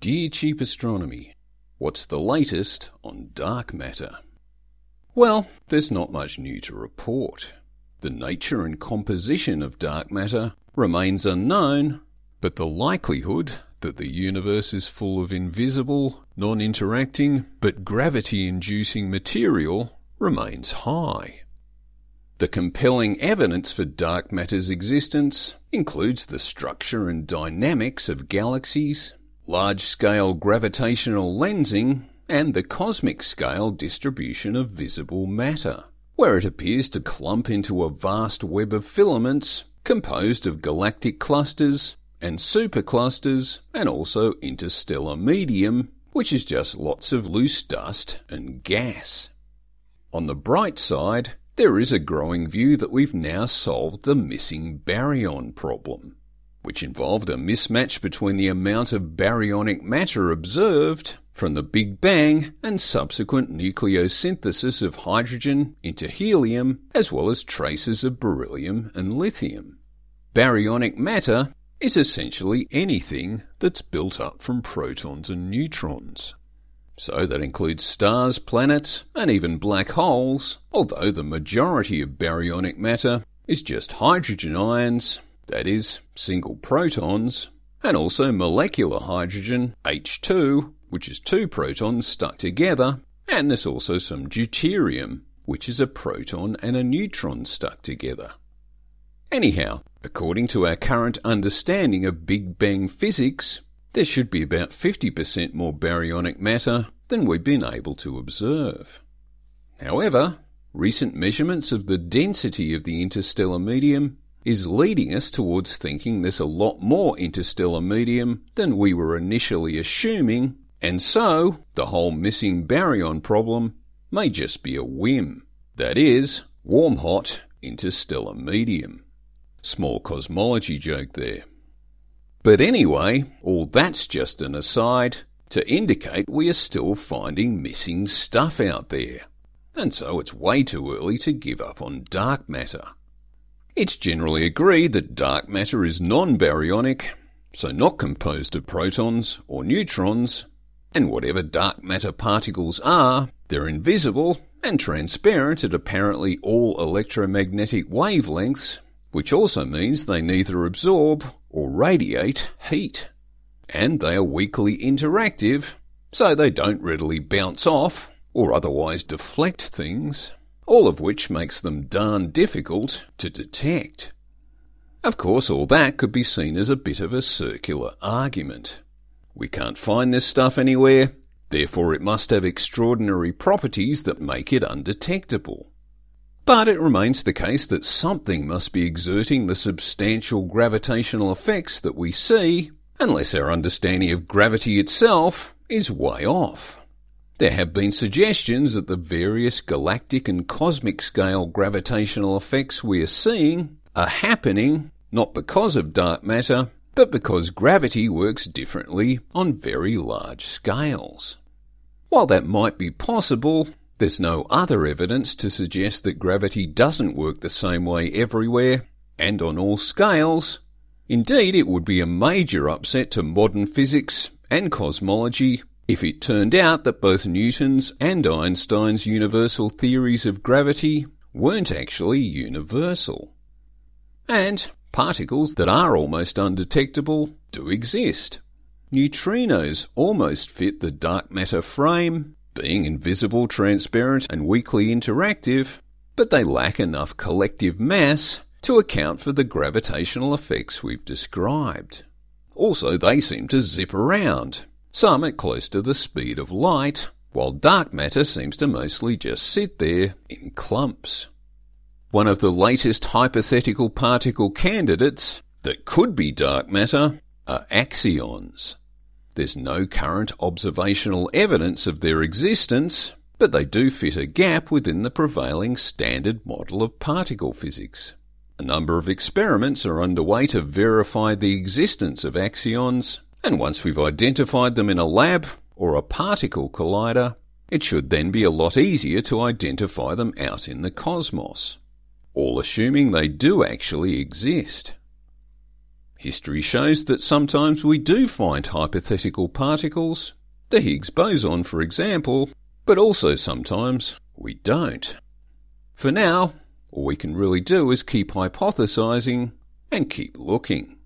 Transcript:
Dear Cheap Astronomy, what's the latest on dark matter? Well, there's not much new to report. The nature and composition of dark matter remains unknown, but the likelihood that the universe is full of invisible, non interacting, but gravity inducing material remains high. The compelling evidence for dark matter's existence includes the structure and dynamics of galaxies, large scale gravitational lensing, and the cosmic scale distribution of visible matter, where it appears to clump into a vast web of filaments composed of galactic clusters and superclusters and also interstellar medium, which is just lots of loose dust and gas. On the bright side, there is a growing view that we've now solved the missing baryon problem which involved a mismatch between the amount of baryonic matter observed from the Big Bang and subsequent nucleosynthesis of hydrogen into helium, as well as traces of beryllium and lithium. Baryonic matter is essentially anything that's built up from protons and neutrons. So that includes stars, planets, and even black holes, although the majority of baryonic matter is just hydrogen ions that is, single protons, and also molecular hydrogen, H2, which is two protons stuck together, and there's also some deuterium, which is a proton and a neutron stuck together. Anyhow, according to our current understanding of Big Bang physics, there should be about 50% more baryonic matter than we've been able to observe. However, recent measurements of the density of the interstellar medium is leading us towards thinking there's a lot more interstellar medium than we were initially assuming, and so the whole missing baryon problem may just be a whim. That is, warm hot interstellar medium. Small cosmology joke there. But anyway, all that's just an aside to indicate we are still finding missing stuff out there. And so it's way too early to give up on dark matter. It's generally agreed that dark matter is non-baryonic, so not composed of protons or neutrons, and whatever dark matter particles are, they're invisible and transparent at apparently all electromagnetic wavelengths, which also means they neither absorb or radiate heat. And they are weakly interactive, so they don't readily bounce off or otherwise deflect things all of which makes them darn difficult to detect. Of course, all that could be seen as a bit of a circular argument. We can't find this stuff anywhere, therefore it must have extraordinary properties that make it undetectable. But it remains the case that something must be exerting the substantial gravitational effects that we see, unless our understanding of gravity itself is way off. There have been suggestions that the various galactic and cosmic scale gravitational effects we are seeing are happening not because of dark matter, but because gravity works differently on very large scales. While that might be possible, there's no other evidence to suggest that gravity doesn't work the same way everywhere and on all scales. Indeed, it would be a major upset to modern physics and cosmology if it turned out that both Newton's and Einstein's universal theories of gravity weren't actually universal. And particles that are almost undetectable do exist. Neutrinos almost fit the dark matter frame, being invisible, transparent, and weakly interactive, but they lack enough collective mass to account for the gravitational effects we've described. Also, they seem to zip around, some at close to the speed of light, while dark matter seems to mostly just sit there in clumps. One of the latest hypothetical particle candidates that could be dark matter are axions. There's no current observational evidence of their existence, but they do fit a gap within the prevailing standard model of particle physics. A number of experiments are underway to verify the existence of axions, and once we've identified them in a lab or a particle collider, it should then be a lot easier to identify them out in the cosmos. All assuming they do actually exist. History shows that sometimes we do find hypothetical particles, the Higgs boson for example, but also sometimes we don't. For now, all we can really do is keep hypothesizing and keep looking.